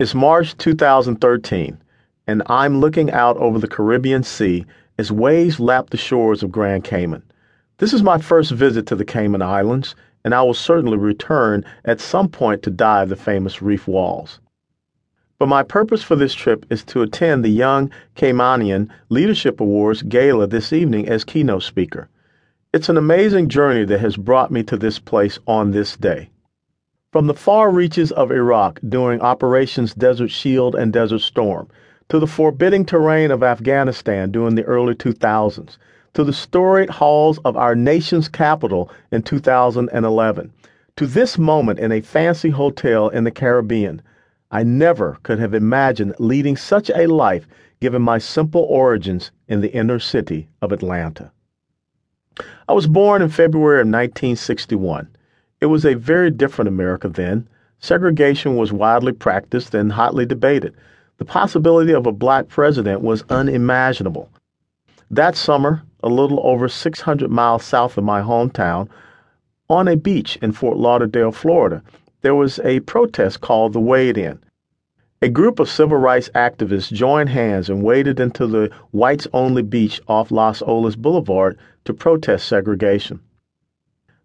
It's March 2013, and I'm looking out over the Caribbean Sea as waves lap the shores of Grand Cayman. This is my first visit to the Cayman Islands, and I will certainly return at some point to dive the famous reef walls. But my purpose for this trip is to attend the Young Caymanian Leadership Awards gala this evening as keynote speaker. It's an amazing journey that has brought me to this place on this day. From the far reaches of Iraq during Operations Desert Shield and Desert Storm, to the forbidding terrain of Afghanistan during the early 2000s, to the storied halls of our nation's capital in 2011, to this moment in a fancy hotel in the Caribbean, I never could have imagined leading such a life given my simple origins in the inner city of Atlanta. I was born in February of 1961. It was a very different America then. Segregation was widely practiced and hotly debated. The possibility of a black president was unimaginable. That summer, a little over 600 miles south of my hometown, on a beach in Fort Lauderdale, Florida, there was a protest called the Wade In. A group of civil rights activists joined hands and waded into the whites only beach off Las Olas Boulevard to protest segregation.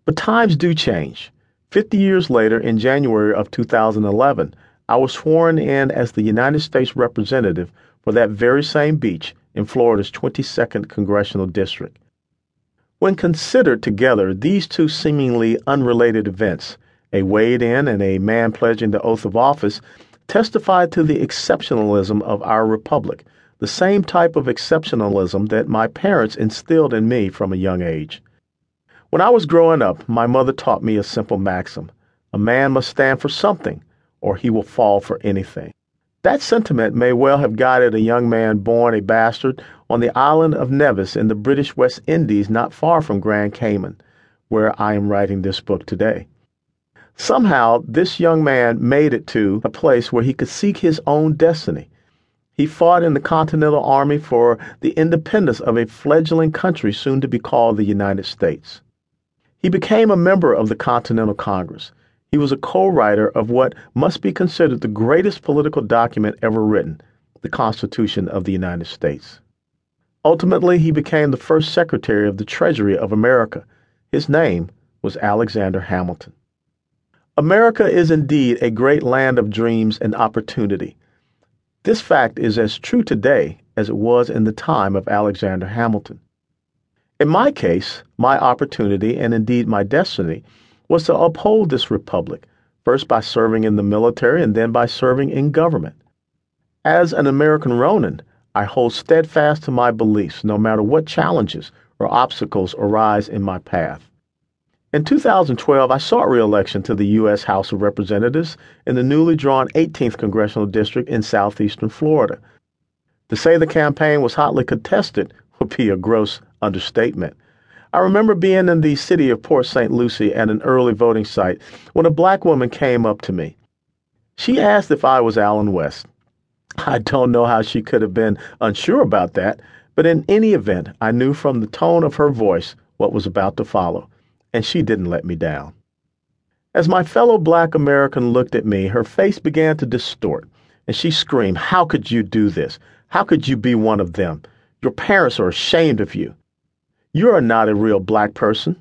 But times do change. Fifty years later, in January of 2011, I was sworn in as the United States representative for that very same beach in Florida's 22nd Congressional District. When considered together, these two seemingly unrelated events, a wade in and a man pledging the oath of office, testified to the exceptionalism of our republic, the same type of exceptionalism that my parents instilled in me from a young age. When I was growing up, my mother taught me a simple maxim a man must stand for something, or he will fall for anything. That sentiment may well have guided a young man born a bastard on the island of Nevis in the British West Indies, not far from Grand Cayman, where I am writing this book today. Somehow, this young man made it to a place where he could seek his own destiny. He fought in the Continental Army for the independence of a fledgling country soon to be called the United States. He became a member of the Continental Congress. He was a co writer of what must be considered the greatest political document ever written, the Constitution of the United States. Ultimately, he became the first Secretary of the Treasury of America. His name was Alexander Hamilton. America is indeed a great land of dreams and opportunity. This fact is as true today as it was in the time of Alexander Hamilton. In my case, my opportunity, and indeed my destiny, was to uphold this republic, first by serving in the military and then by serving in government. As an American Ronin, I hold steadfast to my beliefs no matter what challenges or obstacles arise in my path. In 2012, I sought re-election to the U.S. House of Representatives in the newly drawn 18th Congressional District in southeastern Florida. To say the campaign was hotly contested would be a gross understatement. I remember being in the city of Port St. Lucie at an early voting site when a black woman came up to me. She asked if I was Allen West. I don't know how she could have been unsure about that, but in any event, I knew from the tone of her voice what was about to follow, and she didn't let me down. As my fellow black American looked at me, her face began to distort, and she screamed, How could you do this? How could you be one of them? Your parents are ashamed of you. You are not a real black person.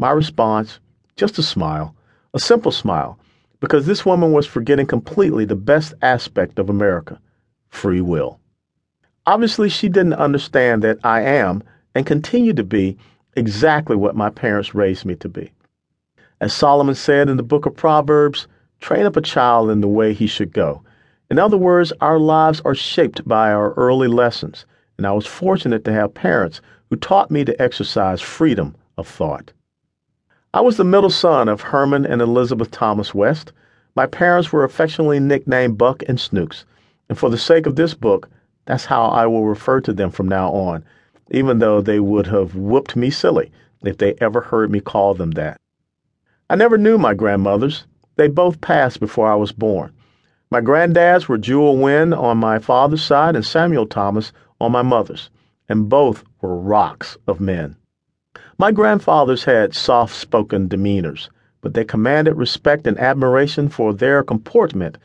My response, just a smile, a simple smile, because this woman was forgetting completely the best aspect of America free will. Obviously, she didn't understand that I am, and continue to be, exactly what my parents raised me to be. As Solomon said in the book of Proverbs, train up a child in the way he should go. In other words, our lives are shaped by our early lessons, and I was fortunate to have parents who taught me to exercise freedom of thought. I was the middle son of Herman and Elizabeth Thomas West. My parents were affectionately nicknamed Buck and Snooks, and for the sake of this book, that's how I will refer to them from now on, even though they would have whooped me silly if they ever heard me call them that. I never knew my grandmothers. They both passed before I was born. My granddads were Jewel Wynn on my father's side and Samuel Thomas on my mother's, and both were rocks of men. My grandfathers had soft spoken demeanors, but they commanded respect and admiration for their comportment